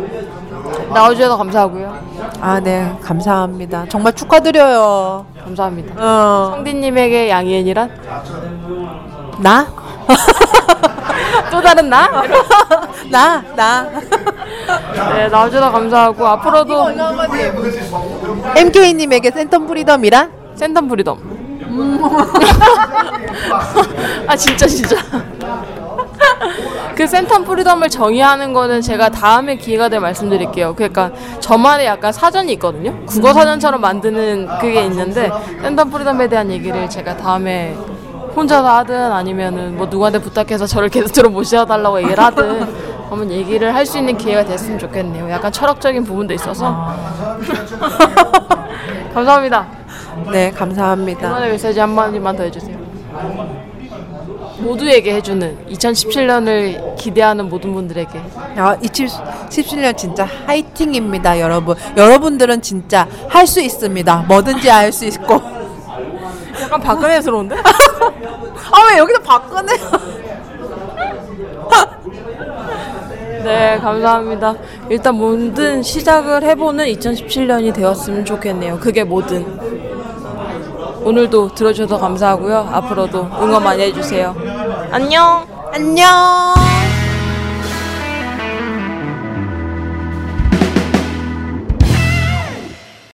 나와주셔서 감사하고요. 아, 네, 감사합니다. 정말 축하드려요. 감사합니다. 어, 성디님에게 양희은이란 나? 또 다른 나? 나, 나. 네, 나와주셔서 감사하고 앞으로도 MK님에게 센텀 프리덤이란? 센텀 프리덤. 아 진짜 진짜. 그 센텀 프리덤을 정의하는 거는 제가 다음에 기회가 되면 말씀드릴게요. 그러니까 저만의 약간 사전이 있거든요. 국어 사전처럼 만드는 그게 있는데 센텀 프리덤에 대한 얘기를 제가 다음에 혼자서 하든 아니면은 뭐 누구한테 부탁해서 저를 게스트로 모셔달라고 얘기를 하든 한번 얘기를 할 수 있는 기회가 됐으면 좋겠네요. 약간 철학적인 부분도 있어서 감사합니다. 네, 감사합니다. 응원의 메시지 한마디만 더 해주세요. 모두에게 해주는 2017년을 기대하는 모든 분들에게 아, 2017년 진짜 화이팅입니다, 여러분. 여러분들은 진짜 할 수 있습니다. 뭐든지 할 수 있고. 약간 박근혜스러운데? 아, 왜 여기서? 네 네, 감사합니다. 일단 뭐든 시작을 해보는 2017년이 되었으면 좋겠네요. 그게 뭐든. 오늘도 들어주셔서 감사하고요. 앞으로도 응원 많이 해주세요. 안녕! 안녕.